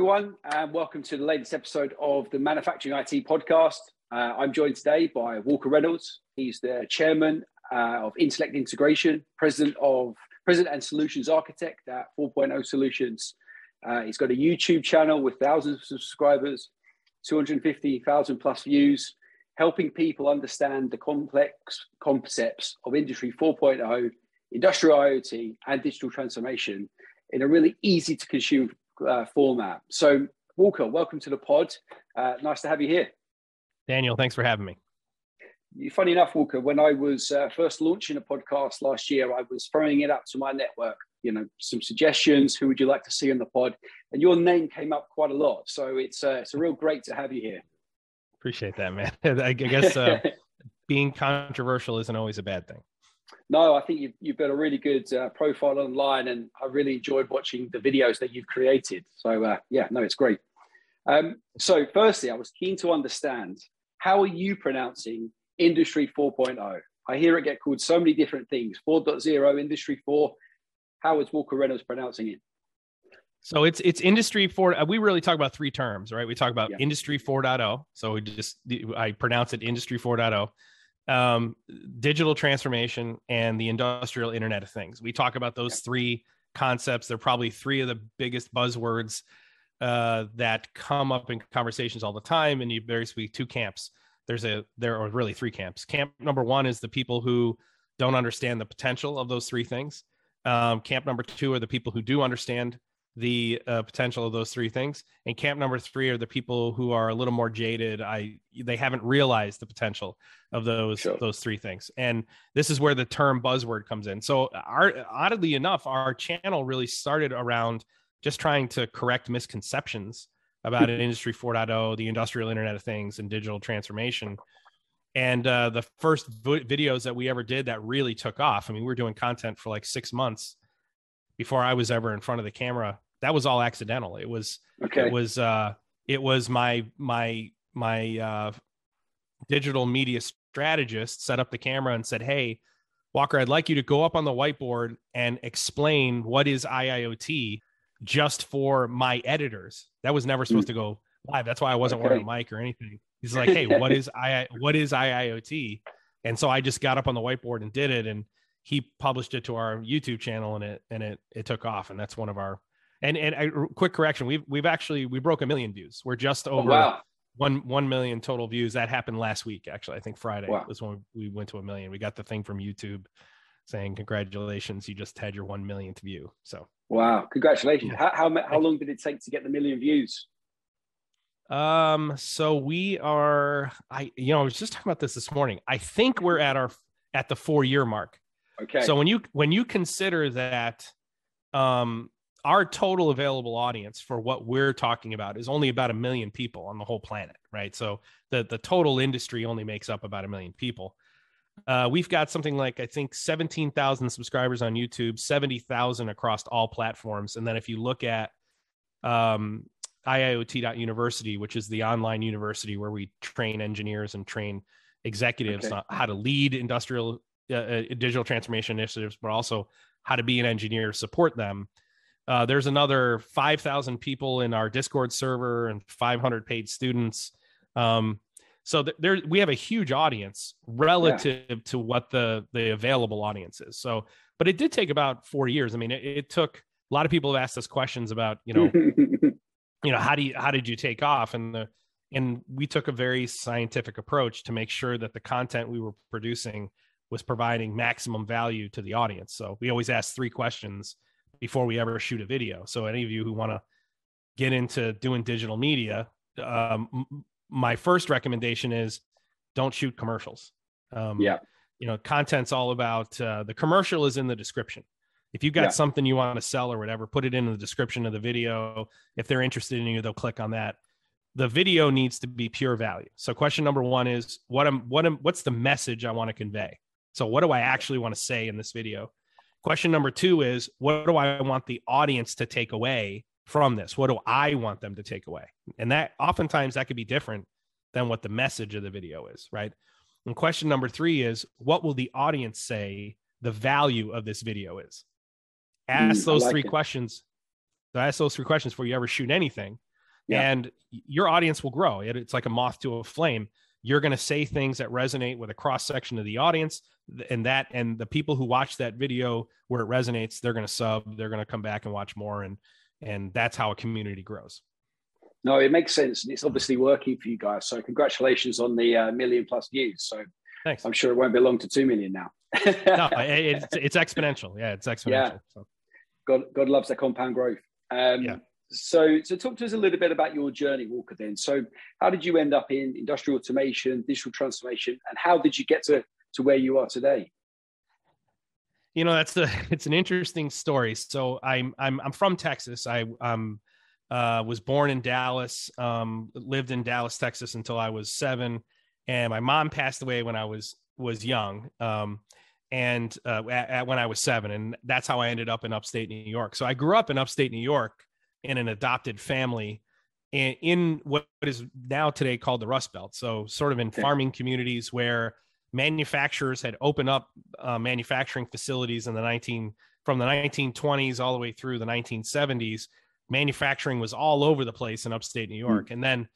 everyone, and welcome to the latest episode of the Manufacturing IT podcast. Uh, I'm joined today by Walker Reynolds. He's the chairman uh, of Intellic Integration, president of president and solutions architect at 4.0 Solutions. Uh, he's got a YouTube channel with thousands of subscribers, 250,000 plus views, helping people understand the complex concepts of Industry 4.0, industrial IoT, and digital transformation in a really easy to consume uh, format. So, Walker, welcome to the pod. Uh, nice to have you here. Daniel, thanks for having me. Funny enough, Walker, when I was uh, first launching a podcast last year, I was throwing it out to my network, you know, some suggestions. Who would you like to see on the pod? And your name came up quite a lot. So it's uh, it's a real great to have you here. Appreciate that, man. I guess uh, being controversial isn't always a bad thing. No, I think you've, you've built a really good uh, profile online, and I really enjoyed watching the videos that you've created. So, uh, yeah, no, it's great. Um, so, firstly, I was keen to understand how are you pronouncing Industry 4.0? I hear it get called so many different things 4.0, Industry 4. How is Walker Reynolds pronouncing it? So it's it's industry 4 uh, we really talk about three terms, right? We talk about yeah. industry 4.0. So we just I pronounce it industry 4.0 um, digital transformation and the industrial internet of things. We talk about those three concepts. They're probably three of the biggest buzzwords uh, that come up in conversations all the time. And you basically two camps. There's a there are really three camps. Camp number one is the people who don't understand the potential of those three things. Um, camp number two are the people who do understand the uh, potential of those three things. And camp number three are the people who are a little more jaded. I they haven't realized the potential of those sure. those three things. And this is where the term buzzword comes in. So our oddly enough our channel really started around just trying to correct misconceptions about an industry 4.0 the industrial internet of things and digital transformation. And uh, the first v- videos that we ever did that really took off i mean we were doing content for like six months before I was ever in front of the camera. That was all accidental. It was okay. It was uh it was my my my uh digital media strategist set up the camera and said, "Hey, Walker, I'd like you to go up on the whiteboard and explain what is IIoT just for my editors." That was never supposed mm. to go live. That's why I wasn't okay. wearing a mic or anything. He's like, "Hey, what is I what is IIoT?" And so I just got up on the whiteboard and did it and he published it to our YouTube channel and it and it it took off. And that's one of our and and I, quick correction we've we've actually we broke a million views. We're just oh, over oh, wow. one one million total views. That happened last week actually. I think Friday wow. was when we went to a million. We got the thing from YouTube saying congratulations you just had your one millionth view. So wow. Congratulations. yeah. how, how how long did it take to get the million views? Um so we are I you know I was just talking about this this morning. I think we're at our at the four year mark Okay. So when you when you consider that um our total available audience for what we're talking about is only about a million people on the whole planet, right? So the the total industry only makes up about a million people. Uh, we've got something like I think seventeen thousand subscribers on YouTube, seventy thousand across all platforms, and then if you look at um, IIoT.university, which is the online university where we train engineers and train executives okay. on how to lead industrial uh, uh, digital transformation initiatives, but also how to be an engineer, support them. Uh, there's another 5,000 people in our Discord server and 500 paid students. Um, so th- there, we have a huge audience relative yeah. to what the the available audience is. So, but it did take about four years. I mean, it, it took a lot of people have asked us questions about, you know, you know, how do you how did you take off? And the and we took a very scientific approach to make sure that the content we were producing was providing maximum value to the audience. So we always ask three questions before we ever shoot a video. So any of you who want to get into doing digital media, um, my first recommendation is don't shoot commercials. Um, yeah. You know, content's all about uh, the commercial is in the description. If you've got yeah. something you want to sell or whatever, put it in the description of the video. If they're interested in you, they'll click on that. The video needs to be pure value. So question number one is what am what am what's the message I want to convey? So, what do I actually want to say in this video? Question number two is what do I want the audience to take away from this? What do I want them to take away? And that oftentimes that could be different than what the message of the video is, right? And question number three is what will the audience say the value of this video is? Ask mm, those like three it. questions. So ask those three questions before you ever shoot anything. yeah. and your audience will grow. It, it's like a moth to a flame. You're going to say things that resonate with a cross section of the audience, and that and the people who watch that video where it resonates, they're going to sub. They're going to come back and watch more, and and that's how a community grows. No, it makes sense. And it's obviously working for you guys. So congratulations on the uh, million plus views. So Thanks. I'm sure it won't be long to two million now. no, it's, it's exponential. Yeah, it's exponential. Yeah. So. God, God loves that compound growth. Um, yeah. So, so talk to us a little bit about your journey, Walker. Then, so how did you end up in industrial automation, digital transformation, and how did you get to to where you are today? You know, that's the it's an interesting story. So I'm I'm I'm from Texas. I um uh, was born in Dallas, um, lived in Dallas, Texas until I was seven, and my mom passed away when I was was young, um, and uh, at, at, when I was seven, and that's how I ended up in upstate New York. So I grew up in upstate New York in an adopted family in, in what is now today called the Rust Belt. So sort of in okay. farming communities where manufacturers had opened up uh, manufacturing facilities in the 19 from the 1920s all the way through the 1970s manufacturing was all over the place in upstate New York. Mm. And then,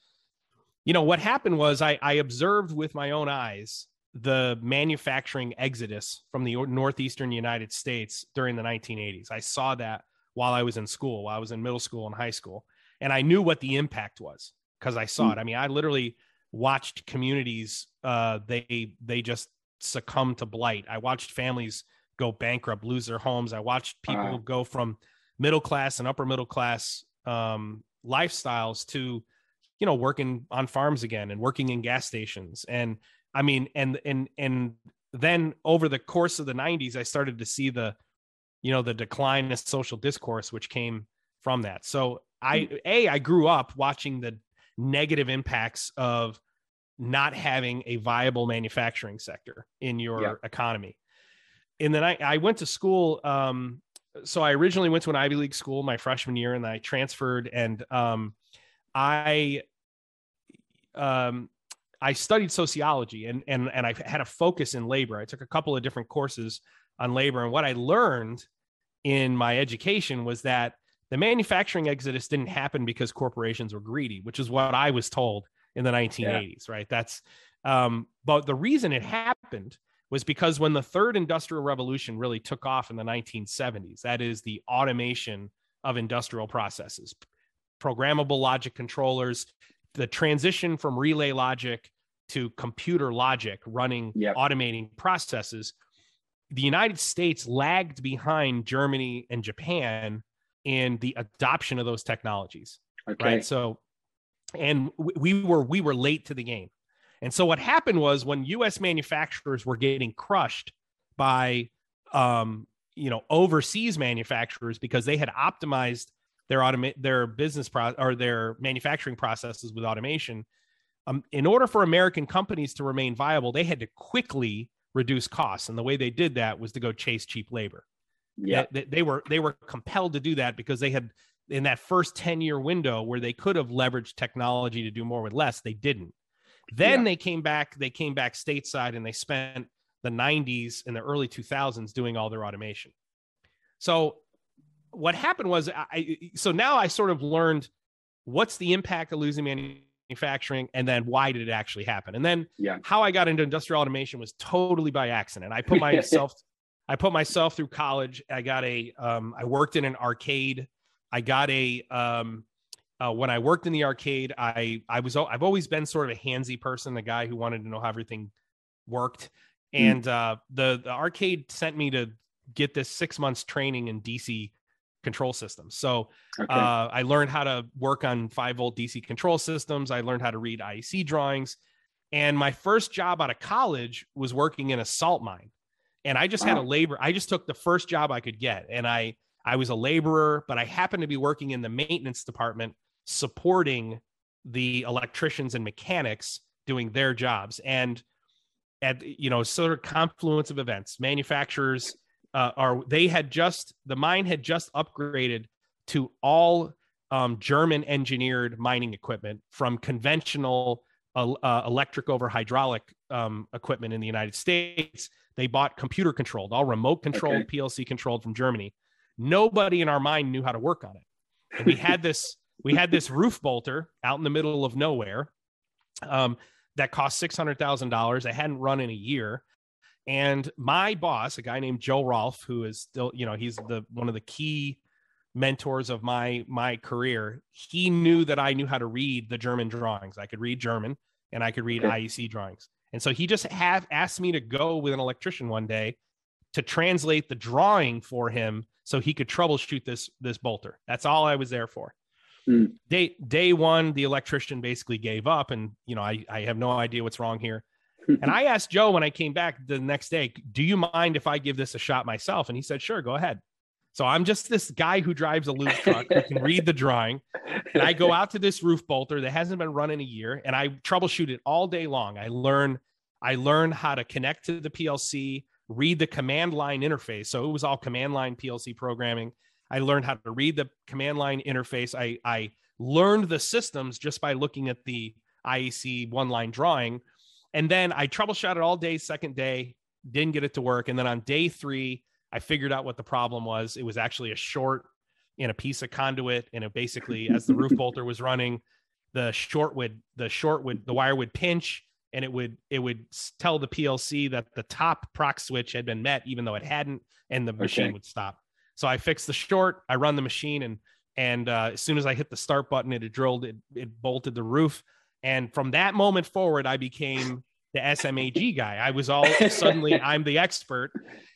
you know, what happened was I, I observed with my own eyes the manufacturing exodus from the northeastern United States during the 1980s. I saw that while I was in school, while I was in middle school and high school, and I knew what the impact was because I saw mm. it. I mean, I literally watched communities uh, they they just succumb to blight. I watched families go bankrupt, lose their homes. I watched people uh. go from middle class and upper middle class um, lifestyles to you know working on farms again and working in gas stations and i mean and and and then over the course of the 90s i started to see the you know the decline of social discourse which came from that so i hmm. a i grew up watching the negative impacts of not having a viable manufacturing sector in your yeah. economy and then I, I went to school um, so I originally went to an Ivy League school my freshman year, and I transferred, and um, I um, I studied sociology, and and and I had a focus in labor. I took a couple of different courses on labor, and what I learned in my education was that the manufacturing exodus didn't happen because corporations were greedy, which is what I was told in the 1980s. Yeah. Right? That's um, but the reason it happened was because when the third industrial revolution really took off in the 1970s, that is the automation of industrial processes, programmable logic controllers, the transition from relay logic to computer logic running yep. automating processes, the United States lagged behind Germany and Japan in the adoption of those technologies. Okay. Right. So, and we were we were late to the game. And so what happened was when U.S. manufacturers were getting crushed by, um, you know, overseas manufacturers because they had optimized their automate their business pro- or their manufacturing processes with automation. Um, in order for American companies to remain viable, they had to quickly reduce costs, and the way they did that was to go chase cheap labor. Yeah, they, they were they were compelled to do that because they had in that first 10 year window where they could have leveraged technology to do more with less, they didn't. Then yeah. they came back, they came back stateside and they spent the 90s and the early 2000s doing all their automation. So what happened was I so now I sort of learned what's the impact of losing manufacturing and then why did it actually happen? And then yeah. how I got into industrial automation was totally by accident. I put myself I put myself through college. I got a um, I worked in an arcade. I got a um, uh, when I worked in the arcade, I I was I've always been sort of a handsy person, the guy who wanted to know how everything worked. Hmm. And uh, the the arcade sent me to get this six months training in DC control systems. So okay. uh, I learned how to work on five volt DC control systems. I learned how to read IEC drawings. And my first job out of college was working in a salt mine. And I just wow. had a labor. I just took the first job I could get, and I I was a laborer, but I happened to be working in the maintenance department supporting the electricians and mechanics doing their jobs and at you know sort of confluence of events manufacturers uh, are they had just the mine had just upgraded to all um, german engineered mining equipment from conventional uh, uh, electric over hydraulic um, equipment in the united states they bought computer controlled all remote controlled okay. plc controlled from germany nobody in our mine knew how to work on it and we had this we had this roof bolter out in the middle of nowhere um, that cost $600,000. It hadn't run in a year. And my boss, a guy named Joe Rolfe, who is still, you know, he's the one of the key mentors of my my career. He knew that I knew how to read the German drawings. I could read German and I could read okay. IEC drawings. And so he just have asked me to go with an electrician one day to translate the drawing for him so he could troubleshoot this this bolter. That's all I was there for. Mm. Day day one, the electrician basically gave up, and you know I I have no idea what's wrong here. And I asked Joe when I came back the next day, "Do you mind if I give this a shot myself?" And he said, "Sure, go ahead." So I'm just this guy who drives a loop truck who can read the drawing, and I go out to this roof bolter that hasn't been run in a year, and I troubleshoot it all day long. I learn I learn how to connect to the PLC, read the command line interface. So it was all command line PLC programming. I learned how to read the command line interface. I, I learned the systems just by looking at the IEC one line drawing. And then I troubleshot it all day, second day, didn't get it to work. And then on day three, I figured out what the problem was. It was actually a short in a piece of conduit. And it basically, as the roof bolter was running, the short would, the short would, the wire would pinch and it would it would tell the PLC that the top prox switch had been met even though it hadn't and the machine okay. would stop. So I fixed the short, I run the machine and and uh, as soon as I hit the start button it had drilled it it bolted the roof and from that moment forward I became the SMAG guy. I was all suddenly I'm the expert.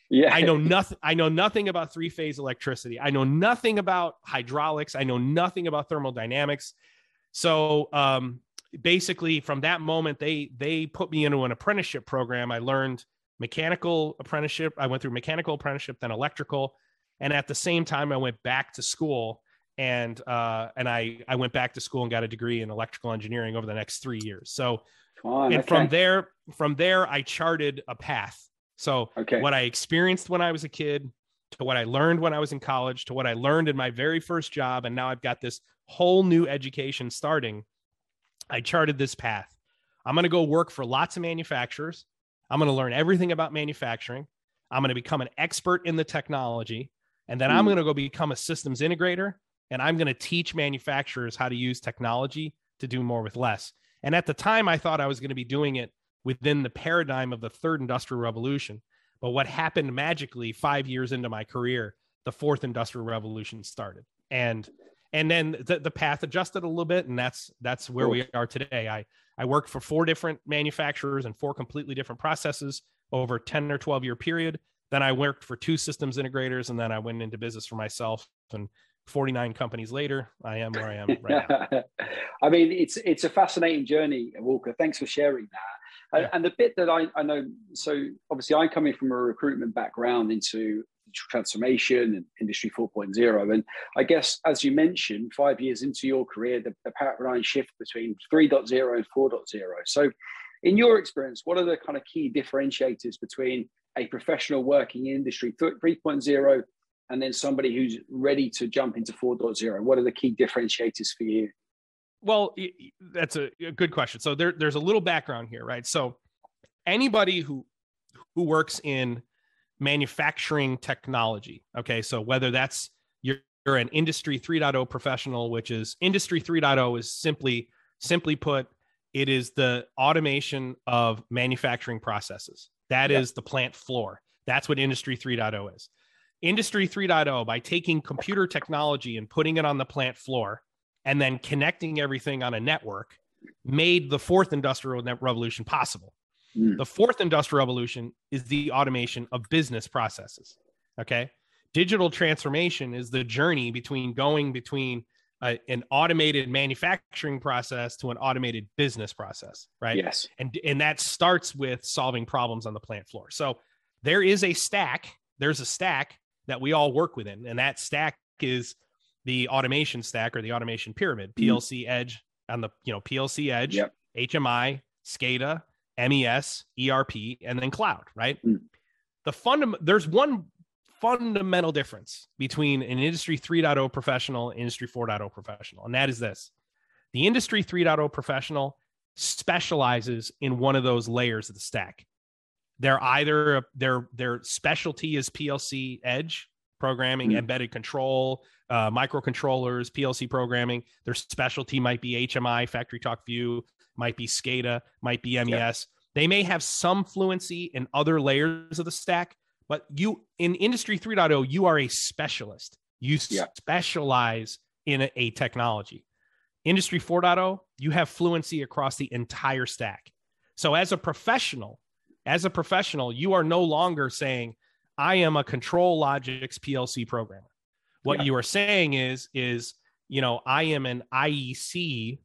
Yeah. I know nothing I know nothing about three-phase electricity. I know nothing about hydraulics. I know nothing about thermodynamics. So um basically from that moment they they put me into an apprenticeship program i learned mechanical apprenticeship i went through mechanical apprenticeship then electrical and at the same time i went back to school and uh, and i i went back to school and got a degree in electrical engineering over the next three years so and okay. from there from there i charted a path so okay. what i experienced when i was a kid to what i learned when i was in college to what i learned in my very first job and now i've got this whole new education starting I charted this path. I'm going to go work for lots of manufacturers. I'm going to learn everything about manufacturing. I'm going to become an expert in the technology. And then mm. I'm going to go become a systems integrator. And I'm going to teach manufacturers how to use technology to do more with less. And at the time, I thought I was going to be doing it within the paradigm of the third industrial revolution. But what happened magically five years into my career, the fourth industrial revolution started. And and then the, the path adjusted a little bit and that's that's where we are today i i worked for four different manufacturers and four completely different processes over 10 or 12 year period then i worked for two systems integrators and then i went into business for myself and 49 companies later i am where i am right now. I mean it's it's a fascinating journey walker. Thanks for sharing that. Yeah. and the bit that I, I know so obviously i'm coming from a recruitment background into transformation and industry 4.0 and i guess as you mentioned five years into your career the, the paradigm shift between 3.0 and 4.0 so in your experience what are the kind of key differentiators between a professional working in industry 3.0 and then somebody who's ready to jump into 4.0 what are the key differentiators for you well that's a, good question so there, there's a little background here right so anybody who who works in manufacturing technology. Okay. So whether that's you're, you're an industry 3.0 professional, which is industry 3.0 is simply, simply put, it is the automation of manufacturing processes. That is the plant floor. That's what industry 3.0 is. Industry 3.0, by taking computer technology and putting it on the plant floor and then connecting everything on a network, made the fourth industrial revolution possible. Mm. The fourth industrial revolution is the automation of business processes. Okay. Digital transformation is the journey between going between a, an automated manufacturing process to an automated business process, right? Yes. And and that starts with solving problems on the plant floor. So there is a stack, there's a stack that we all work within, and that stack is the automation stack or the automation pyramid, PLC mm. Edge on the you know PLC Edge, yep. HMI, SCADA, MES, ERP, and then cloud, right? Mm. The fundam- there's one fundamental difference between an industry 3.0 professional and industry 4.0 professional, and that is this. The industry 3.0 professional specializes in one of those layers of the stack. They're either their their specialty is PLC Edge, programming, mm. embedded control, uh, microcontrollers, PLC programming. Their specialty might be HMI, FactoryTalk View, might be SCADA, might be MES. Yeah. They may have some fluency in other layers of the stack, but you in Industry 3.0, you are a specialist. You yeah. specialize in a, a technology. Industry 4.0, you have fluency across the entire stack. So as a professional, as a professional, you are no longer saying, I am a control ControlLogix PLC programmer. What yeah. you are saying is, is, you know, I am an IEC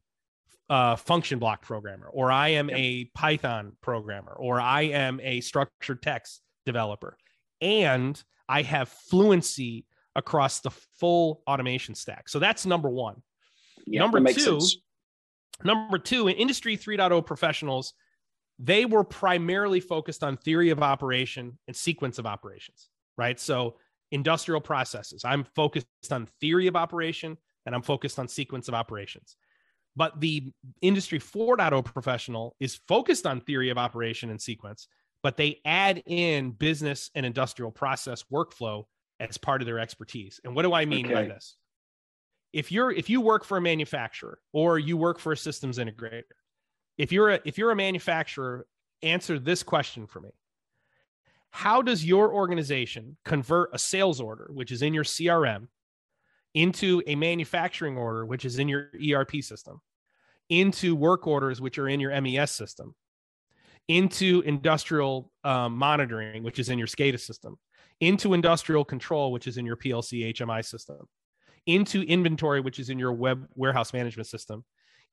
uh, function block programmer, or I am yeah. a Python programmer, or I am a structured text developer. And I have fluency across the full automation stack. So that's number one. Yeah, number two, sense. number two, in industry 3.0 professionals, they were primarily focused on theory of operation and sequence of operations, right? So industrial processes. I'm focused on theory of operation and I'm focused on sequence of operations. But the industry 4.0 professional is focused on theory of operation and sequence, but they add in business and industrial process workflow as part of their expertise. And what do I mean okay. by this? If you're if you work for a manufacturer or you work for a systems integrator, if you're a, if you're a manufacturer, answer this question for me. How does your organization convert a sales order, which is in your CRM, into a manufacturing order, which is in your ERP system, into work orders, which are in your MES system, into industrial um, monitoring, which is in your SCADA system, into industrial control, which is in your PLC HMI system, into inventory, which is in your web warehouse management system,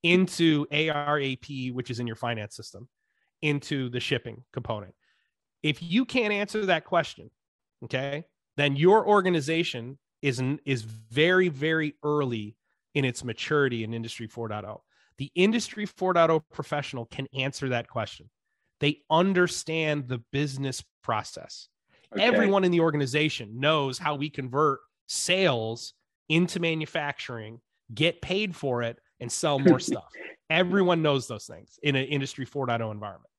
into ARAP, which is in your finance system, into the shipping component. If you can't answer that question, okay, then your organization is is very very early in its maturity in industry 4.0. The industry 4.0 professional can answer that question. They understand the business process. Okay. Everyone in the organization knows how we convert sales into manufacturing, get paid for it, and sell more stuff. Everyone knows those things in an industry 4.0 environment.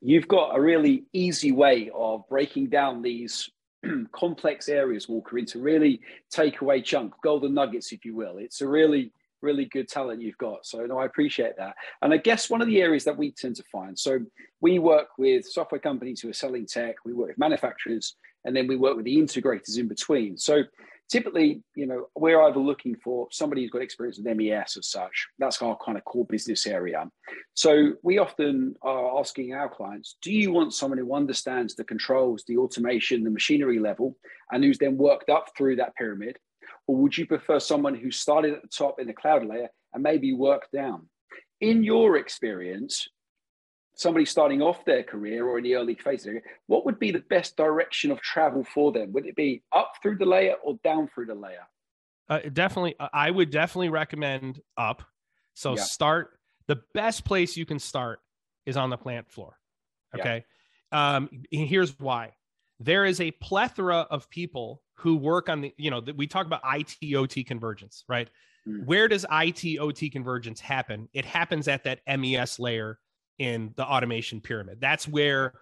You've got a really easy way of breaking down these complex areas, Walker, into really takeaway chunk, golden nuggets, if you will. It's a really really good talent you've got. So no, I appreciate that. And I guess one of the areas that we tend to find, so we work with software companies who are selling tech, we work with manufacturers, and then we work with the integrators in between. So typically, you know, we're either looking for somebody who's got experience with MES as such. That's our kind of core business area. So we often are asking our clients, do you want someone who understands the controls, the automation, the machinery level, and who's then worked up through that pyramid? Or would you prefer someone who started at the top in the cloud layer and maybe worked down? In your experience, somebody starting off their career or in the early phases, what would be the best direction of travel for them? Would it be up through the layer or down through the layer? Uh, definitely, uh, I would definitely recommend up. So yeah. start. The best place you can start is on the plant floor. Okay. Yeah. Um, here's why. There is a plethora of people who work on the, you know, we talk about IT OT convergence, right? Mm. Where does IT OT convergence happen? It happens at that MES layer in the automation pyramid. That's where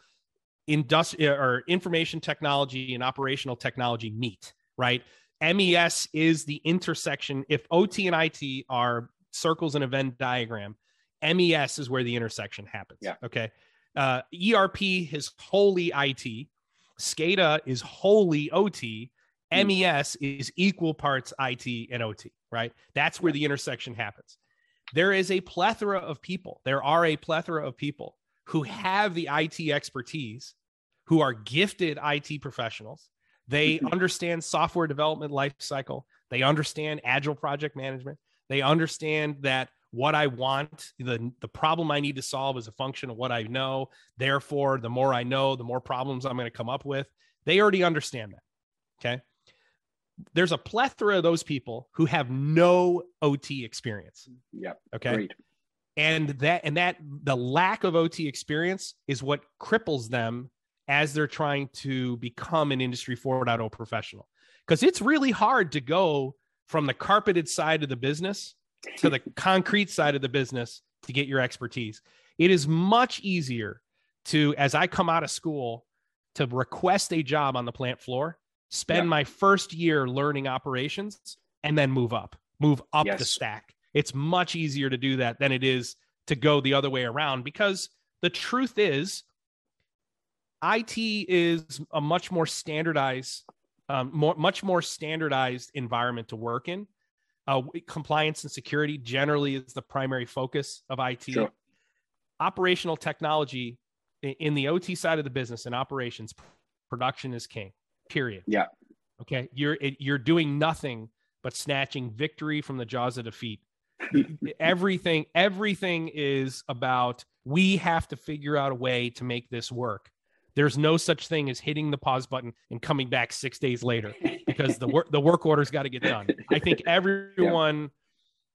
industrial or information technology and operational technology meet, right? MES is the intersection. If OT and IT are circles in a Venn diagram, MES is where the intersection happens. Yeah. Okay. Uh, ERP is wholly IT. SCADA is wholly OT. MES hmm. is equal parts IT and OT, right? That's where the intersection happens. There is a plethora of people. There are a plethora of people who have the IT expertise, who are gifted IT professionals. They mm-hmm. understand software development lifecycle. They understand agile project management. They understand that what I want, the, the problem I need to solve is a function of what I know. Therefore, the more I know, the more problems I'm going to come up with. They already understand that. Okay there's a plethora of those people who have no OT experience. Yep. Okay. Great. And that and that the lack of OT experience is what cripples them as they're trying to become an industry 4.0 professional. Because it's really hard to go from the carpeted side of the business to the concrete side of the business to get your expertise. It is much easier to, as I come out of school, to request a job on the plant floor spend yeah. my first year learning operations, and then move up, move up yes. the stack. It's much easier to do that than it is to go the other way around because the truth is, IT is a much more standardized, um, more, much more standardized environment to work in. Uh, compliance and security generally is the primary focus of IT. Sure. Operational technology in the OT side of the business and operations, production is king. Period. Yeah. Okay. You're you're doing nothing but snatching victory from the jaws of defeat. everything everything is about we have to figure out a way to make this work. There's no such thing as hitting the pause button and coming back six days later because the work the work order's got to get done. I think everyone yeah.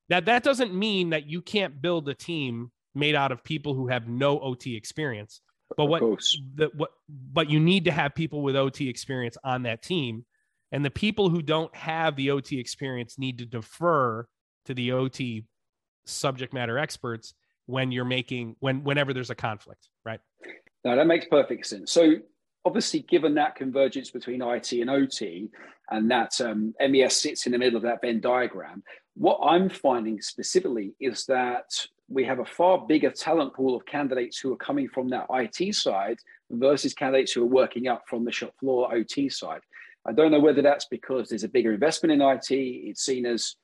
that that doesn't mean that you can't build a team made out of people who have no OT experience. But what the what but you need to have people with OT experience on that team. And the people who don't have the OT experience need to defer to the OT subject matter experts when you're making when whenever there's a conflict, right? No, that makes perfect sense. So obviously, given that convergence between IT and OT, and that um, MES sits in the middle of that Venn diagram, what I'm finding specifically is that we have a far bigger talent pool of candidates who are coming from that IT side versus candidates who are working up from the shop floor OT side. I don't know whether that's because there's a bigger investment in IT. It's seen as,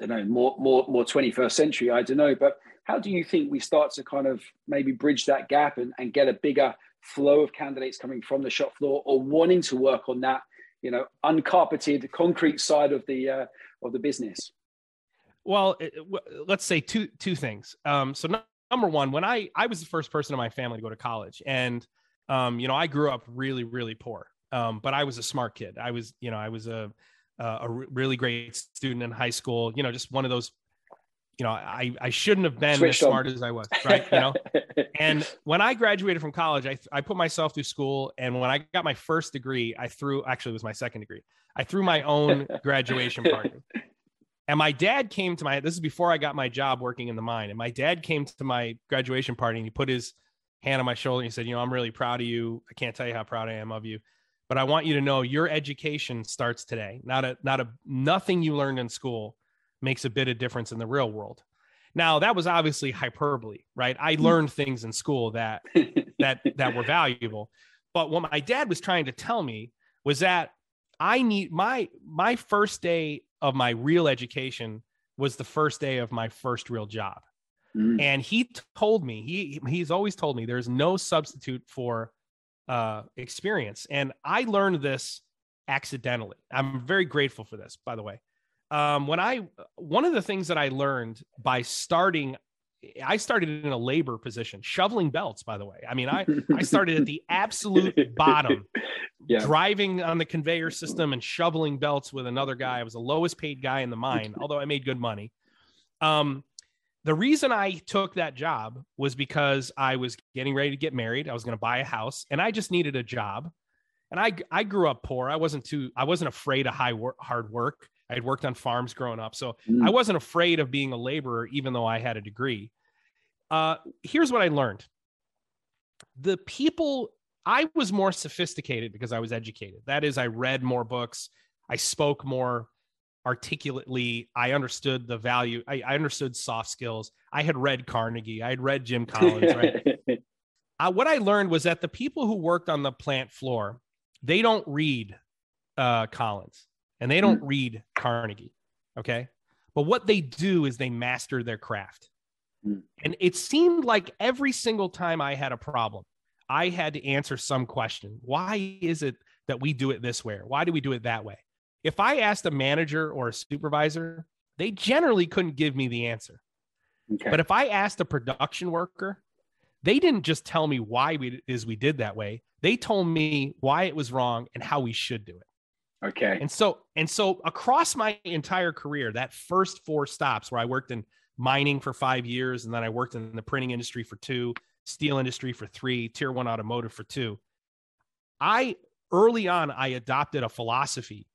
I don't know, more more more 21st century. I don't know, but how do you think we start to kind of maybe bridge that gap and, and get a bigger flow of candidates coming from the shop floor or wanting to work on that, you know, uncarpeted concrete side of the uh, of the business? Well, let's say two two things. Um, so number one, when I I was the first person in my family to go to college, and um, you know, I grew up really really poor, um, but I was a smart kid. I was you know I was a a really great student in high school. You know, just one of those you know, I, I shouldn't have been Switched as smart as I was, right? You know, and when I graduated from college, I, I put myself through school. And when I got my first degree, I threw, actually, it was my second degree. I threw my own graduation party. And my dad came to my, this is before I got my job working in the mine. And my dad came to my graduation party and he put his hand on my shoulder and he said, You know, I'm really proud of you. I can't tell you how proud I am of you. But I want you to know your education starts today. Not a, not a, nothing you learned in school makes a bit of difference in the real world. Now that was obviously hyperbole, right? I mm. learned things in school that that that were valuable. But what my dad was trying to tell me was that I need my my first day of my real education was the first day of my first real job. Mm. And he told me, he he's always told me there's no substitute for uh experience. And I learned this accidentally. I'm very grateful for this, by the way um, when I one of the things that I learned by starting, I started in a labor position, shoveling belts. By the way, I mean I I started at the absolute bottom, yeah. driving on the conveyor system and shoveling belts with another guy. I was the lowest paid guy in the mine, although I made good money. Um, the reason I took that job was because I was getting ready to get married. I was going to buy a house, and I just needed a job. And I I grew up poor. I wasn't too I wasn't afraid of high work, hard work. I had worked on farms growing up. So mm. I wasn't afraid of being a laborer, even though I had a degree. Uh, here's what I learned the people, I was more sophisticated because I was educated. That is, I read more books, I spoke more articulately. I understood the value, I, I understood soft skills. I had read Carnegie, I had read Jim Collins, right? uh, what I learned was that the people who worked on the plant floor, they don't read uh, Collins and they don't mm. read Carnegie. Okay. But what they do is they master their craft. Mm. And it seemed like every single time I had a problem, I had to answer some question. Why is it that we do it this way? Why do we do it that way? If I asked a manager or a supervisor, they generally couldn't give me the answer. Okay. But if I asked a production worker, they didn't just tell me why we is we did that way. They told me why it was wrong and how we should do it. Okay. And so and so across my entire career, that first four stops where I worked in mining for 5 years and then I worked in the printing industry for 2, steel industry for 3, tier 1 automotive for 2. I early on I adopted a philosophy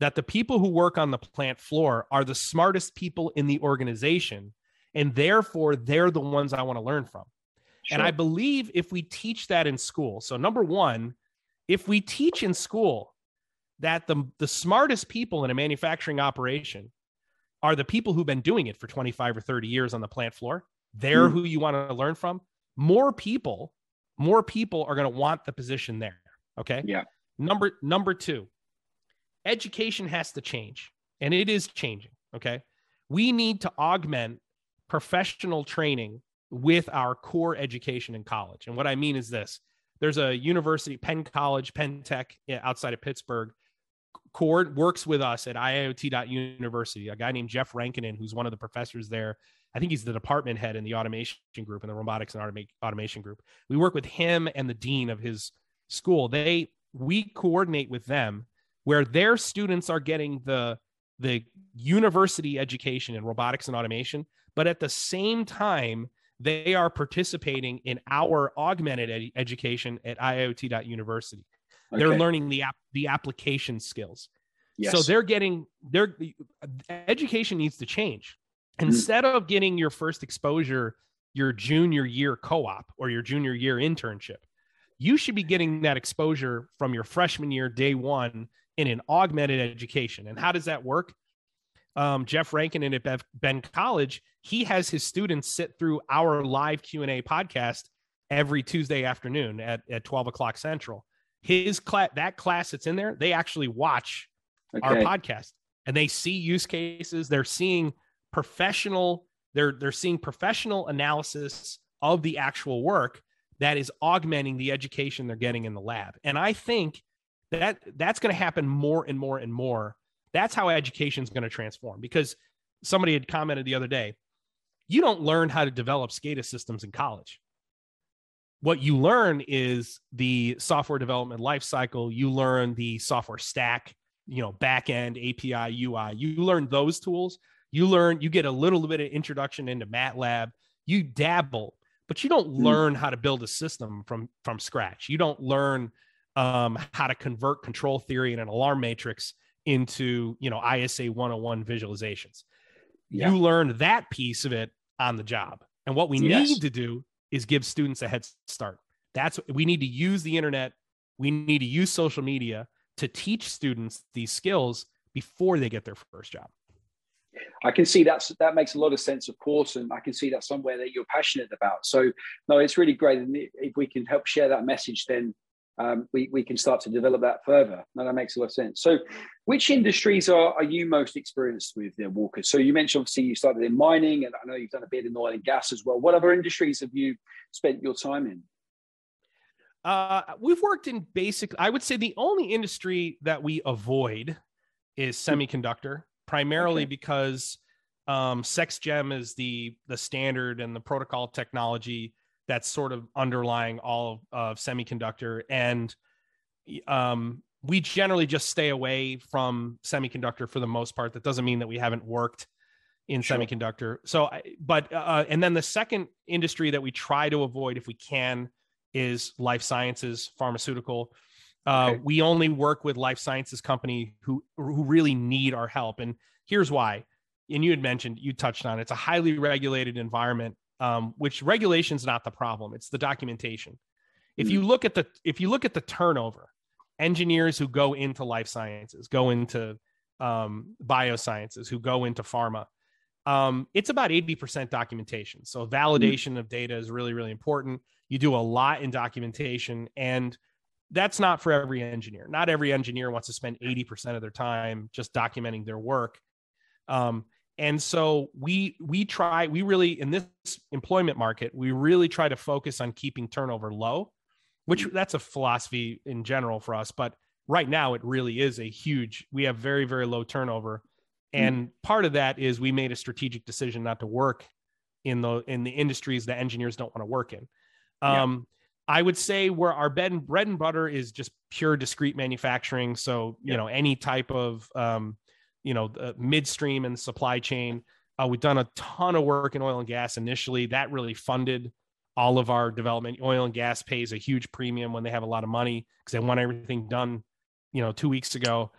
that the people who work on the plant floor are the smartest people in the organization and therefore they're the ones I want to learn from. Sure. And I believe if we teach that in school. So number 1, if we teach in school that the, the smartest people in a manufacturing operation are the people who've been doing it for 25 or 30 years on the plant floor. They're mm. who you want to learn from. More people, more people are going to want the position there. Okay. Yeah. Number number two, education has to change, and it is changing. Okay. We need to augment professional training with our core education in college. And what I mean is this there's a university, Penn College, Penn Tech outside of Pittsburgh. Cord works with us at IIoT.university, a guy named Jeff Rankinen, who's one of the professors there. I think he's the department head in the automation group and the robotics and automa- automation group. We work with him and the dean of his school. They we coordinate with them where their students are getting the the university education in robotics and automation, but at the same time they are participating in our augmented ed- education at IIoT.university. Okay. They're learning the app the application skills. Yes. So they're getting their education needs to change. Mm-hmm. Instead mm. of getting your first exposure your junior year co-op or your junior year internship, you should be getting that exposure from your freshman year day one in an augmented education. And how does that work? Um, Jeff Rankinen at Penn College, he has his students sit through our live Q&A podcast every Tuesday afternoon at, at 12 o'clock Central. His class, that class that's in there, they actually watch okay. our podcast and they see use cases. They're seeing professional, they're, they're seeing professional analysis of the actual work that is augmenting the education they're getting in the lab. And I think that that's going to happen more and more and more. That's how education is going to transform because somebody had commented the other day, you don't learn how to develop SCADA systems in college. What you learn is the software development lifecycle. You learn the software stack, you know, back end, API, UI. You learn those tools. You learn, you get a little bit of introduction into MATLAB. You dabble but you don't mm. learn how to build a system from from scratch you don't learn um, how to convert control theory and an alarm matrix into you know ISA 101 visualizations yeah. you learn that piece of it on the job and what we yes. need to do is give students a head start. That's we need to use the internet. We need to use social media to teach students these skills before they get their first job. I can see that's that makes a lot of sense, of course, and I can see that's somewhere that you're passionate about. So, no, it's really great, and if we can help share that message, then um, we we can start to develop that further. No, that makes a lot of sense. So, which industries are are you most experienced with, there, Walker? So, you mentioned obviously you started in mining, and I know you've done a bit in oil and gas as well. What other industries have you spent your time in? Uh, we've worked in basic. I would say the only industry that we avoid is semiconductor primarily okay. because um, SECS/GEM is the the standard and the protocol technology that's sort of underlying all of semiconductor, and um, we generally just stay away from semiconductor for the most part. That doesn't mean that we haven't worked in sure. semiconductor. So, but uh, and then the second industry that we try to avoid if we can is life sciences, pharmaceutical. Uh, okay. We only work with life sciences company who who really need our help, and here's why. And you had mentioned you touched on it. it's a highly regulated environment, um, which regulation is not the problem; it's the documentation. If you mm. look at the if you look at the turnover, engineers who go into life sciences, go into um, biosciences, who go into pharma, um, it's about 80% documentation. So validation mm. of data is really, really important. You do a lot in documentation and that's not for every engineer. Not every engineer wants to spend 80% of their time just documenting their work. Um, and so we we try we really in this employment market we really try to focus on keeping turnover low which mm-hmm. that's a philosophy in general for us but right now it really is a huge we have very very low turnover mm-hmm. and part of that is we made a strategic decision not to work in the in the industries that engineers don't want to work in um, I would say where our bread and bread and butter is just pure discrete manufacturing. So you know any type of um, you know the midstream and supply chain. Uh, we've done a ton of work in oil and gas initially. That really funded all of our development. Oil and gas pays a huge premium when they have a lot of money because they want everything done, you know, two weeks ago.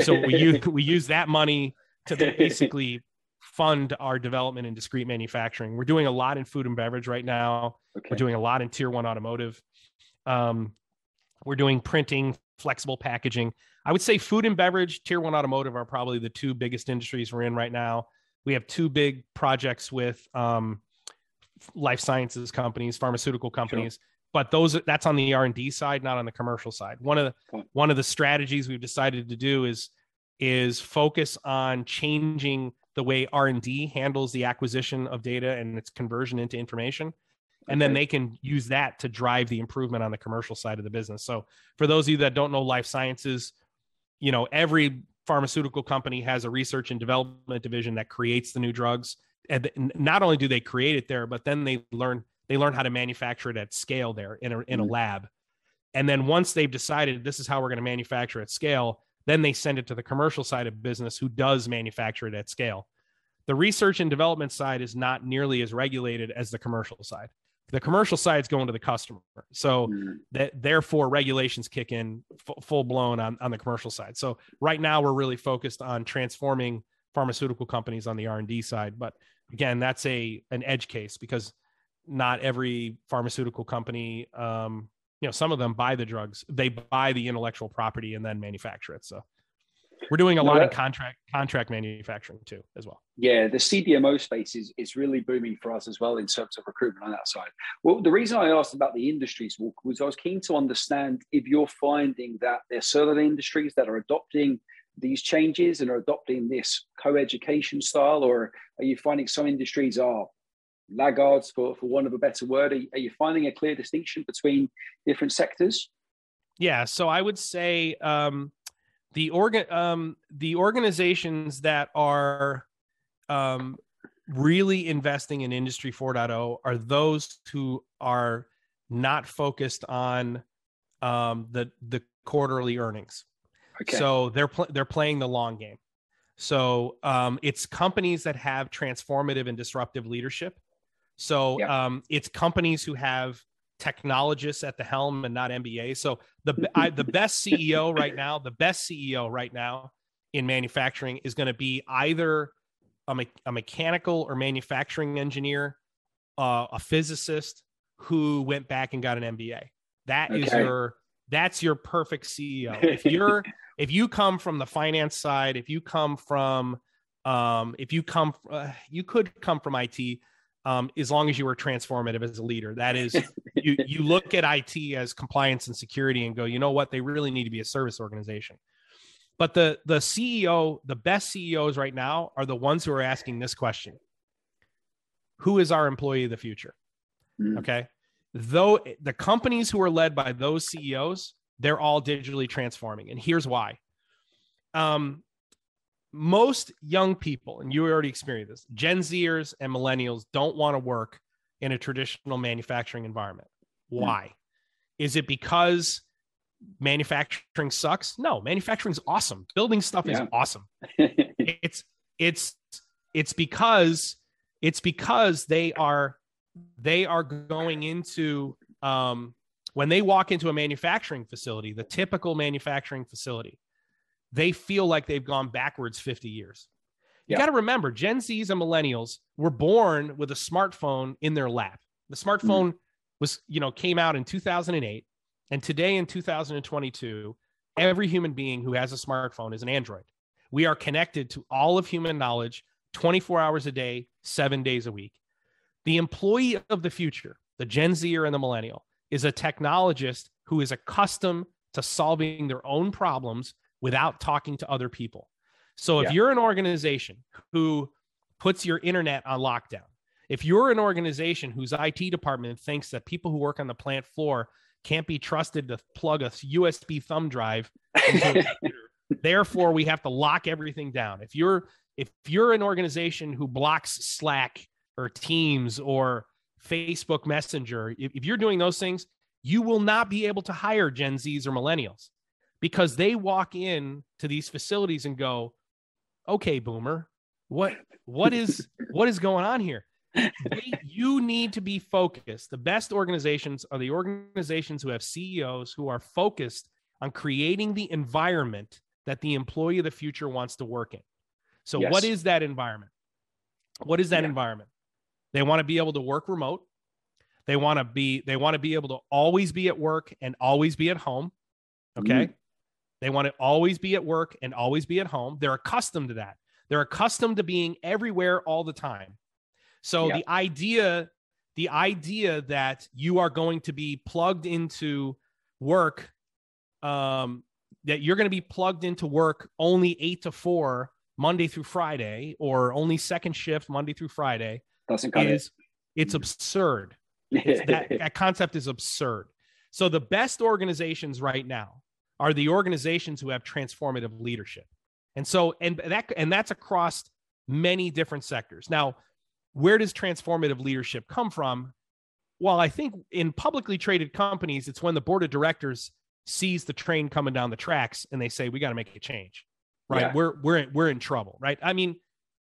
so we use we use that money to basically fund our development in discrete manufacturing. We're doing a lot in food and beverage right now. Okay. We're doing a lot in tier one automotive. Um, we're doing printing, flexible packaging. I would say food and beverage, tier one automotive are probably the two biggest industries we're in right now. We have two big projects with um, life sciences companies, pharmaceutical companies. Sure. But those that's on the R and D side, not on the commercial side. One of the one of the strategies we've decided to do is is focus on changing the way r&d handles the acquisition of data and its conversion into information and then they can use that to drive the improvement on the commercial side of the business so for those of you that don't know life sciences you know every pharmaceutical company has a research and development division that creates the new drugs and not only do they create it there but then they learn they learn how to manufacture it at scale there in a, in a mm-hmm. lab and then once they've decided this is how we're going to manufacture at scale then they send it to the commercial side of business who does manufacture it at scale. The research and development side is not nearly as regulated as the commercial side. The commercial side is going to the customer. So mm. that therefore regulations kick in f- full blown on, on the commercial side. So right now we're really focused on transforming pharmaceutical companies on the R&D side, but again, that's a an edge case because not every pharmaceutical company um, you know some of them buy the drugs they buy the intellectual property and then manufacture it so we're doing a no, lot that, of contract contract manufacturing too as well yeah the cdmo space is, is really booming for us as well in terms of recruitment on that side well the reason i asked about the industries was i was keen to understand if you're finding that there's certain industries that are adopting these changes and are adopting this co-education style or are you finding some industries are laggards, for, for want of a better word? Are, are you finding a clear distinction between different sectors? Yeah, so I would say um, the organ um, the organizations that are um, really investing in Industry 4.0 are those who are not focused on um, the the quarterly earnings. Okay. So they're pl- they're playing the long game. So um, it's companies that have transformative and disruptive leadership so um, it's companies who have technologists at the helm and not MBA. So the I, the best CEO right now, the best CEO right now in manufacturing is going to be either a, me- a, mechanical or manufacturing engineer, uh, a physicist who went back and got an MBA. That okay. is your that's your perfect CEO. If you're if you come from the finance side, if you come from um, if you come uh, you could come from IT um, as long as you were transformative as a leader. That is, you you look at IT as compliance and security and go, you know what, they really need to be a service organization. But the the CEO, the best CEOs right now are the ones who are asking this question: Who is our employee of the future? Mm. Okay, though the companies who are led by those CEOs, they're all digitally transforming, and here's why. Um, most young people, and you already experienced this, Gen Zers and millennials don't want to work in a traditional manufacturing environment. Hmm. Why? Mm. Is it because manufacturing sucks? No, manufacturing's awesome. Building stuff yeah. is awesome. it's it's it's because it's because they are they are going into um when they walk into a manufacturing facility, the typical manufacturing facility, they feel like they've gone backwards 50 years. You yeah. got to remember, Gen Zs and millennials were born with a smartphone in their lap. The smartphone mm-hmm. was, you know, came out in 2008. And today in 2022, every human being who has a smartphone is an Android. We are connected to all of human knowledge 24 hours a day, seven days a week. The employee of the future, the Gen Zer and the millennial, is a technologist who is accustomed to solving their own problems without talking to other people. So if yeah. you're an organization who puts your internet on lockdown, if you're an organization whose IT department thinks that people who work on the plant floor can't be trusted to plug a USB thumb drive, therefore we have to lock everything down. If you're if you're an organization who blocks Slack or Teams or Facebook Messenger, if, if you're doing those things, you will not be able to hire Gen Zs or millennials because they walk in to these facilities and go, "Okay, boomer, what what is what is going on here?" You need to be focused. The best organizations are the organizations who have CEOs who are focused on creating the environment that the employee of the future wants to work in. So, yes. what is that environment? What is that yeah. environment? They want to be able to work remote. They want to be they want to be able to always be at work and always be at home. Okay? Mm-hmm. They want to always be at work and always be at home. They're accustomed to that. They're accustomed to being everywhere all the time. So yep. the idea the idea that you are going to be plugged into work um that you're going to be plugged into work only 8 to 4 Monday through Friday or only second shift Monday through Friday doesn't cut is, it. It's absurd. It's that, that concept is absurd. So the best organizations right now are the organizations who have transformative leadership. And so and that and that's across many different sectors. Now, where does transformative leadership come from? Well, I think in publicly traded companies, it's when the board of directors sees the train coming down the tracks and they say, "We got to make a change." Right? Yeah. We're we're we're in trouble, right? I mean,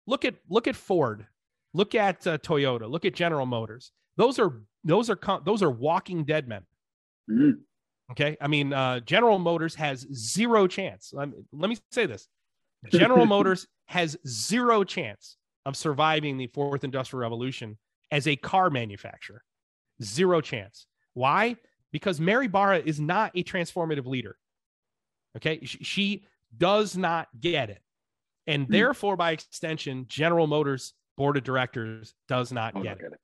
look at look at Ford, look at uh, Toyota, look at General Motors. Those are those are those are walking dead men. Mm-hmm. Okay, I mean, uh, General Motors has zero chance. let me say this: General Motors has zero chance of surviving the fourth industrial revolution as a car manufacturer. Zero chance. Why? Because Mary Barra is not a transformative leader. Okay. She does not get it. And mm. therefore, by extension, General Motors board of directors does not get, it. get it.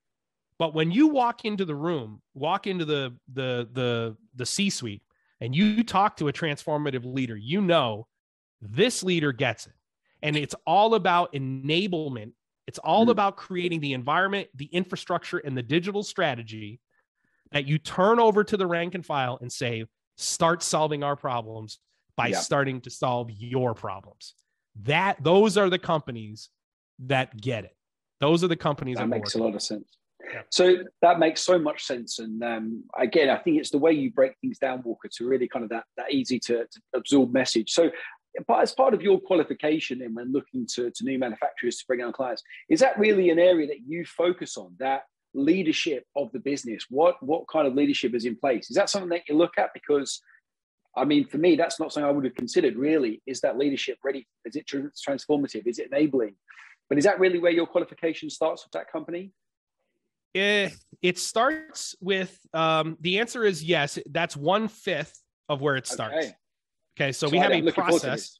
But when you walk into the room, walk into the the the the C-suite, and you talk to a transformative leader, you know this leader gets it. And it's all about enablement. It's all mm-hmm. about creating the environment, the infrastructure, and the digital strategy that you turn over to the rank and file and say, start solving our problems by yeah. starting to solve your problems. That those are the companies that get it. Those are the companies that, that makes a lot of sense. Yeah. So that makes so much sense. And um, again, I think it's the way you break things down, Walker, to really kind of that, that easy to, to absorb message. So as part of your qualification and when looking to, to new manufacturers to bring on clients, is that really an area that you focus on, that leadership of the business? What what kind of leadership is in place? Is that something that you look at? Because I mean, for me, that's not something I would have considered really. Is that leadership ready? Is it transformative? Is it enabling? But is that really where your qualification starts with that company? It, eh, it starts with um, the answer is yes. That's one fifth of where it starts. Okay. Okay, so, so we have a process.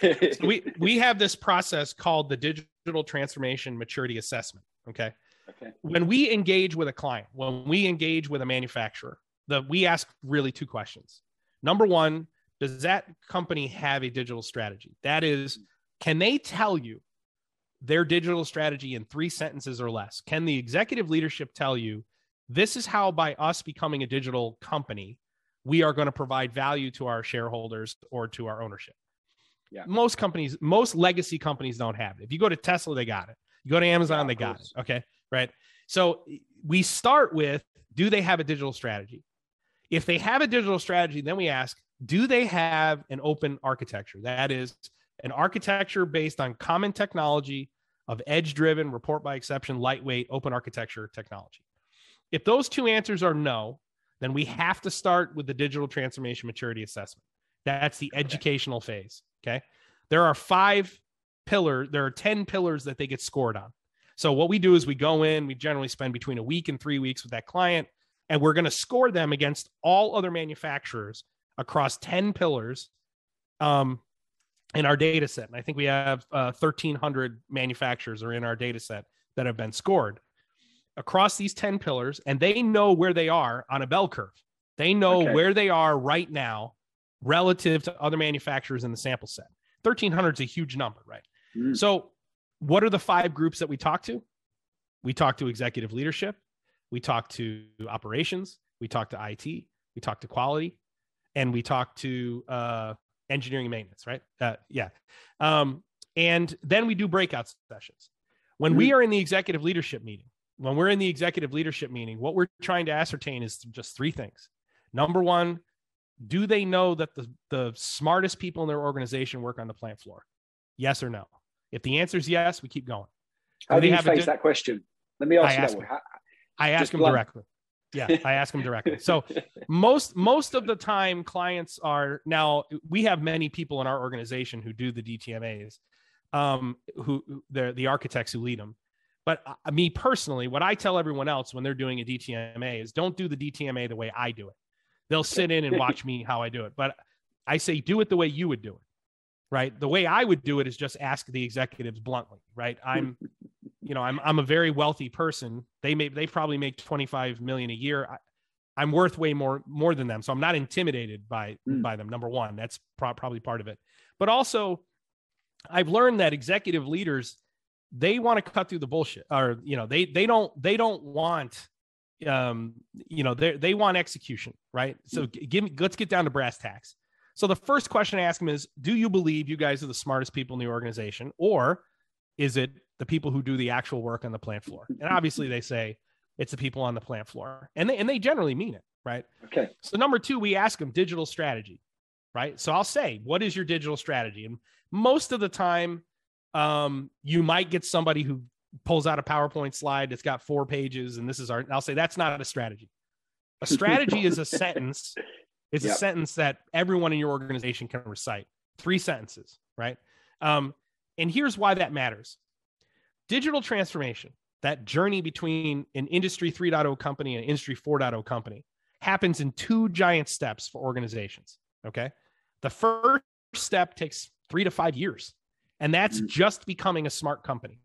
so we we have this process called the digital transformation maturity assessment. Okay. Okay. When we engage with a client, when we engage with a manufacturer, the we ask really two questions. Number one, does that company have a digital strategy? That is, can they tell you their digital strategy in three sentences or less? Can the executive leadership tell you this is how by us becoming a digital company, we are going to provide value to our shareholders or to our ownership. Yeah. Most companies, most legacy companies don't have it. If you go to Tesla, they got it. You go to Amazon, yeah, they got it. Okay. Right. So we start with do they have a digital strategy? If they have a digital strategy, then we ask, do they have an open architecture? That is an architecture based on common technology of edge driven, report by exception, lightweight, open architecture technology. If those two answers are no, then we have to start with the digital transformation maturity assessment. That's the okay. educational phase. Okay. There are five pillars, there are 10 pillars that they get scored on. So what we do is we go in, we generally spend between a week and three weeks with that client, and we're going to score them against all other manufacturers across 10 pillars um, in our data set. And I think we have uh, 1,300 manufacturers are in our data set that have been scored across these 10 pillars and they know where they are on a bell curve. They know okay. where they are right now relative to other manufacturers in the sample set. 1300 is a huge number, right? Mm. So, what are the five groups that we talk to? We talk to executive leadership, we talk to operations, we talk to IT, we talk to quality, and we talk to uh, engineering maintenance, right? Uh, yeah. Um, and then we do breakout sessions. When mm. we are in the executive leadership meeting, when we're in the executive leadership meeting, what we're trying to ascertain is just three things. Number one, do they know that the, the smartest people in their organization work on the plant floor? Yes or no? If the answer is yes, we keep going. How do, you face di- that question? Let me ask ask that one. How, I ask them directly. Yeah, I ask them directly. So most most of the time, clients are now. We have many people in our organization who do the DTMA's, um, who they're the architects who lead them. But uh, me personally, what I tell everyone else when they're doing a DTMA is don't do the DTMA the way I do it. They'll sit in and watch me how I do it. But I say, do it the way you would do it. Right. The way I would do it is just ask the executives bluntly. Right. I'm, you know, I'm, I'm a very wealthy person. They may, they probably make 25 million a year. I, am worth way more, more than them. So I'm not intimidated by, mm. by them. Number one, that's pro- probably part of it. But also, I've learned that executive leaders, they want to cut through the bullshit or, you know, they, they don't, they don't want, um, you know, they, they want execution. Right. So give me, let's get down to brass tacks so the first question I ask them is Do you believe you guys are the smartest people in the organization? Or is it the people who do the actual work on the plant floor? And obviously they say it's the people on the plant floor. And they, and they generally mean it, right? Okay. So number two, we ask them digital strategy, right? So I'll say, what is your digital strategy? And most of the time, um, you might get somebody who pulls out a PowerPoint slide that's got four pages, and this is our. I'll say that's not a strategy. A strategy is a sentence it's yep. a sentence that everyone in your organization can recite. Three sentences, right? Um, and here's why that matters. Digital transformation, that journey between an industry 3.0 company and an industry 4.0 company, happens in two giant steps for organizations. Okay. The first step takes three to five years, and that's mm-hmm. just becoming a smart company.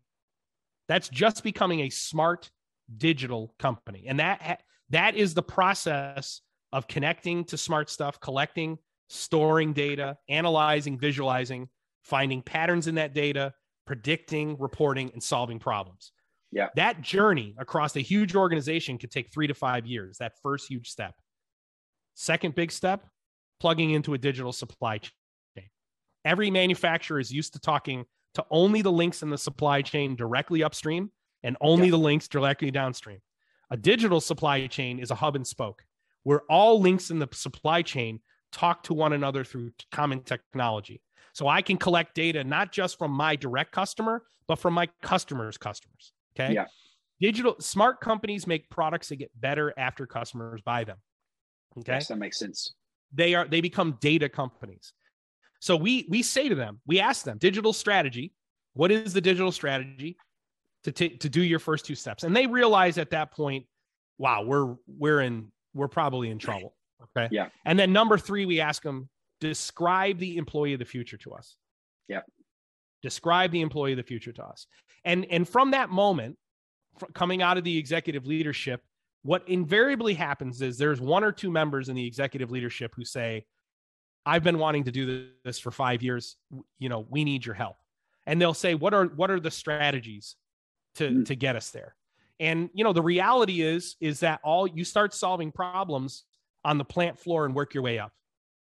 That's just becoming a smart digital company. And that, that is the process of connecting to smart stuff, collecting, storing data, analyzing, visualizing, finding patterns in that data, predicting, reporting, and solving problems. Yeah. That journey across a huge organization could take three to five years, that first huge step. Second big step, plugging into a digital supply chain. Every manufacturer is used to talking to only the links in the supply chain directly upstream and only yeah. the links directly downstream. A digital supply chain is a hub and spoke where all links in the supply chain talk to one another through common technology. So I can collect data not just from my direct customer, but from my customers' customers. Okay. Yeah. Digital smart companies make products that get better after customers buy them. Okay. Yes, that makes sense. They are they become data companies. So we we say to them, we ask them, digital strategy. What is the digital strategy to t- to do your first two steps? And they realize at that point, wow, we're we're in we're probably in trouble. Okay. Yeah. And then number three, we ask them, describe the employee of the future to us. Yeah. Describe the employee of the future to us. And and from that moment, coming out of the executive leadership, what invariably happens is there's one or two members in the executive leadership who say, I've been wanting to do this for five years. You know, we need your help. And they'll say, what are what are the strategies to, mm. to get us there? And you know, the reality is is that all you start solving problems on the plant floor and work your way up.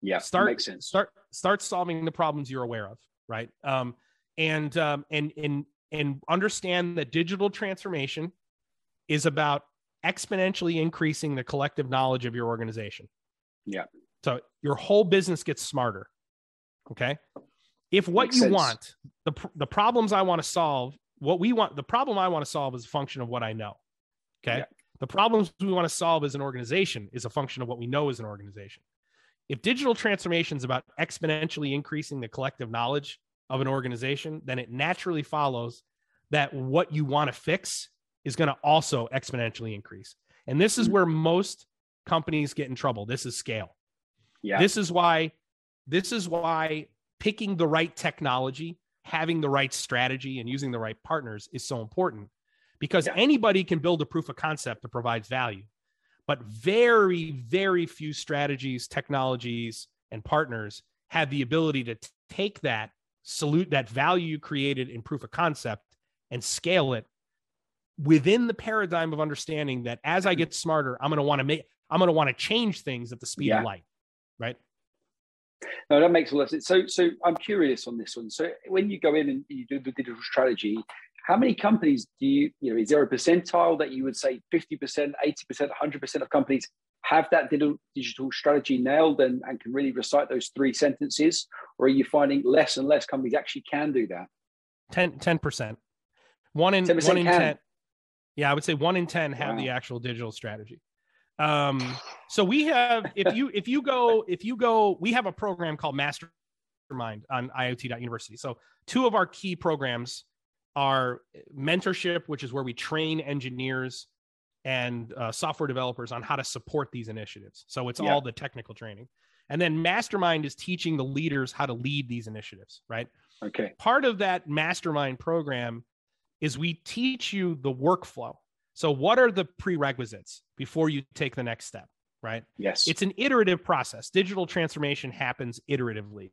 Yeah, start makes sense. Start start solving the problems you're aware of, right? Um, and um, and and and understand that digital transformation is about exponentially increasing the collective knowledge of your organization. Yeah. So your whole business gets smarter. Okay. If what Makes you sense. want, the the problems I want to solve what we want the problem i want to solve is a function of what i know okay yeah. the problems we want to solve as an organization is a function of what we know as an organization if digital transformation is about exponentially increasing the collective knowledge of an organization then it naturally follows that what you want to fix is going to also exponentially increase and this is mm-hmm. where most companies get in trouble this is scale yeah this is why this is why picking the right technology having the right strategy and using the right partners is so important because yeah. anybody can build a proof of concept that provides value but very very few strategies technologies and partners have the ability to t- take that salute that value you created in proof of concept and scale it within the paradigm of understanding that as i hmm. get smarter i'm going to want to make i'm going to want to change things at the speed yeah. of light right no, that makes a lot of sense. So, so I'm curious on this one. So, when you go in and you do the digital strategy, how many companies do you, you know, is there a percentile that you would say 50%, 80%, 100% of companies have that digital, digital strategy nailed and, and can really recite those three sentences? Or are you finding less and less companies actually can do that? 10, 10%. One in, one in 10. Yeah, I would say one in 10 have wow. the actual digital strategy. Um, so we have if you if you go if you go we have a program called Mastermind on IoT.university. So two of our key programs are mentorship, which is where we train engineers and uh, software developers on how to support these initiatives. So it's yeah. all the technical training. And then mastermind is teaching the leaders how to lead these initiatives, right? Okay. Part of that mastermind program is we teach you the workflow. So, what are the prerequisites before you take the next step, right? Yes. It's an iterative process. Digital transformation happens iteratively,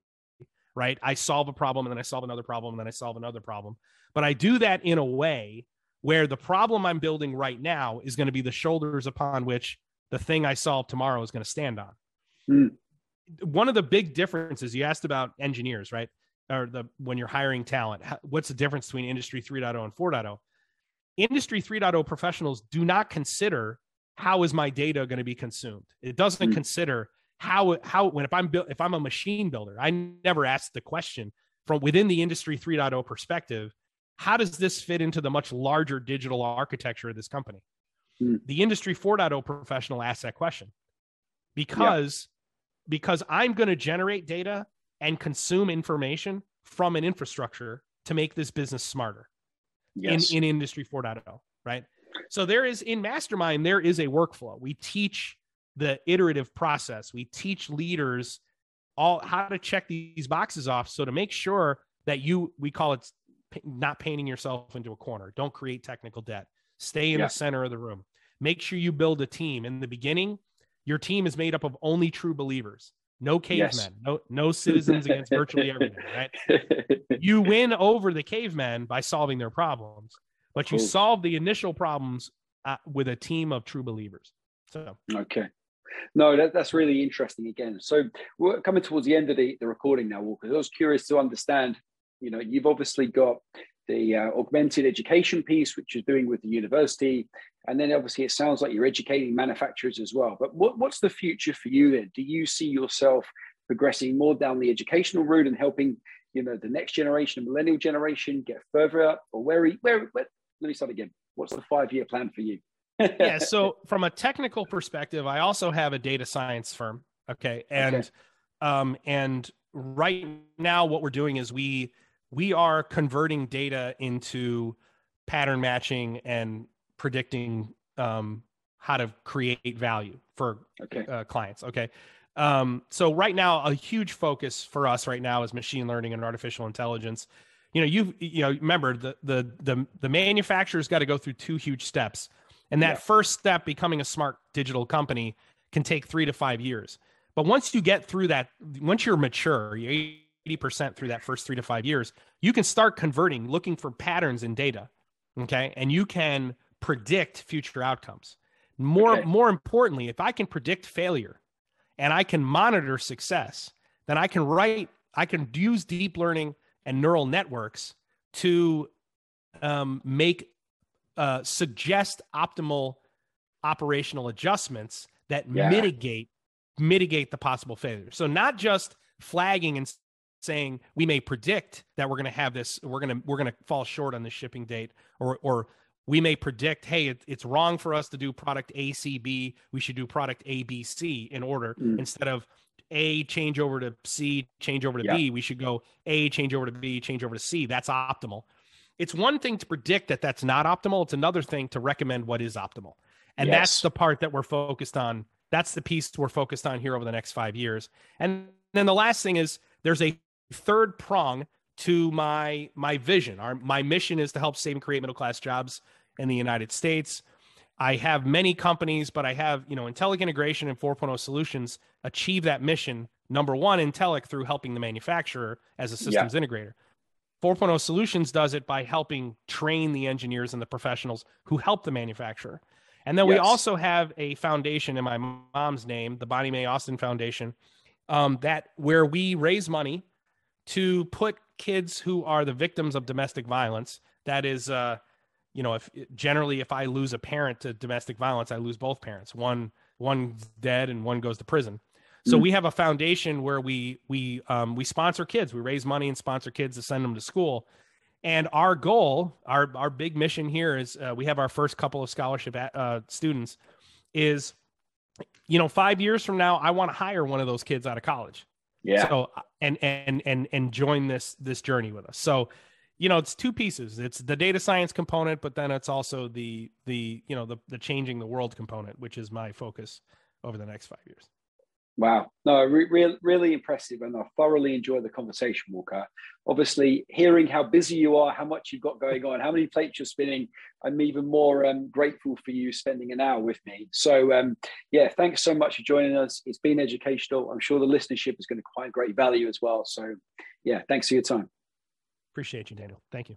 right? I solve a problem and then I solve another problem and then I solve another problem. But I do that in a way where the problem I'm building right now is going to be the shoulders upon which the thing I solve tomorrow is going to stand on. Mm. One of the big differences you asked about engineers, right? Or the when you're hiring talent, what's the difference between industry 3.0 and 4.0? Industry 3.0 professionals do not consider how is my data going to be consumed. It doesn't mm. consider how how when if I'm built if I'm a machine builder, I never ask the question from within the industry 3.0 perspective, how does this fit into the much larger digital architecture of this company? Mm. The industry 4.0 professional asks that question because yeah. because I'm going to generate data and consume information from an infrastructure to make this business smarter yes. in, in industry 4.0 right? So there is in mastermind there is a workflow. We teach the iterative process. We teach leaders all how to check these boxes off. So to make sure that you we call it not painting yourself into a corner. Don't create technical debt. Stay in yeah. the center of the room. Make sure you build a team. In the beginning your team is made up of only true believers no cavemen yes. no no citizens against virtually everything right? You win over the cavemen by solving their problems but you cool. solve the initial problems uh, with a team of true believers so. Okay. No that, that's really interesting again. So we're coming towards the end of the, the recording now walker. I was curious to understand you know you've obviously got the uh, augmented education piece, which you're doing with the university. And then obviously it sounds like you're educating manufacturers as well. But what, what's the future for you then? Do you see yourself progressing more down the educational route and helping, you know, the next generation, the millennial generation get further up? Or where, where, where let me start again. What's the five-year plan for you? yeah. So from a technical perspective, I also have a data science firm. Okay. And, okay. um, and right now what we're doing is we, we are converting data into pattern matching and predicting um, how to create value for okay. uh, clients. Okay. Um, so right now, a huge focus for us right now is machine learning and artificial intelligence. You know, you you know, remember the the the the manufacturer's got to go through two huge steps, and that yeah. first step, becoming a smart digital company, can take three to five years. But once you get through that, once you're mature, you 80% through that first three to five years, you can start converting, looking for patterns in data. Okay. And you can predict future outcomes. More, okay. more importantly, if I can predict failure and I can monitor success, then I can write, I can use deep learning and neural networks to um, make, uh, suggest optimal operational adjustments that yeah. mitigate mitigate the possible failure. So not just flagging and saying we may predict that we're going to have this we're going to we're going to fall short on the shipping date or or we may predict hey it, it's wrong for us to do product a c b. We should do product a b c in order. Mm. instead of a change over to c change over to yeah. b we should go a change over to b change over to c. That's optimal. It's one thing to predict that that's not optimal. It's another thing to recommend what is optimal. And yes. that's the part that we're focused on. That's the piece we're focused on here over the next five years. And then the last thing is there's a third prong to my my vision. Our my mission is to help save and create middle class jobs in the United States. I have many companies, but I have, you know, Intellic Integration and 4.0 Solutions achieve that mission. Number one, Intellic through helping the manufacturer as a systems yeah. integrator. 4.0 Solutions does it by helping train the engineers and the professionals who help the manufacturer. And then yes. we also have a foundation in my mom's name, the Bonnie Mae Austin Foundation, um, that where we raise money to put kids who are the victims of domestic violence that is uh you know if generally if i lose a parent to domestic violence i lose both parents. One one's dead and one goes to prison. So mm-hmm. we have a foundation where we we um, we sponsor kids. We raise money and sponsor kids to send them to school. And our goal our our big mission here is uh, we have our first couple of scholarship uh, students is you know five years from now i want to hire one of those kids out of college yeah. So uh, and and and and join this this journey with us. So, you know, it's two pieces. It's the data science component, but then it's also the the you know the the changing the world component, which is my focus over the next five years. Wow, no, re- re- really impressive, and I thoroughly enjoy the conversation, Walker. Obviously, hearing how busy you are, how much you've got going on, how many plates you're spinning, I'm even more um, grateful for you spending an hour with me. So, um, yeah, thanks so much for joining us. It's been educational. I'm sure the listenership is going to find great value as well. So, yeah, thanks for your time. Appreciate you, Daniel. Thank you.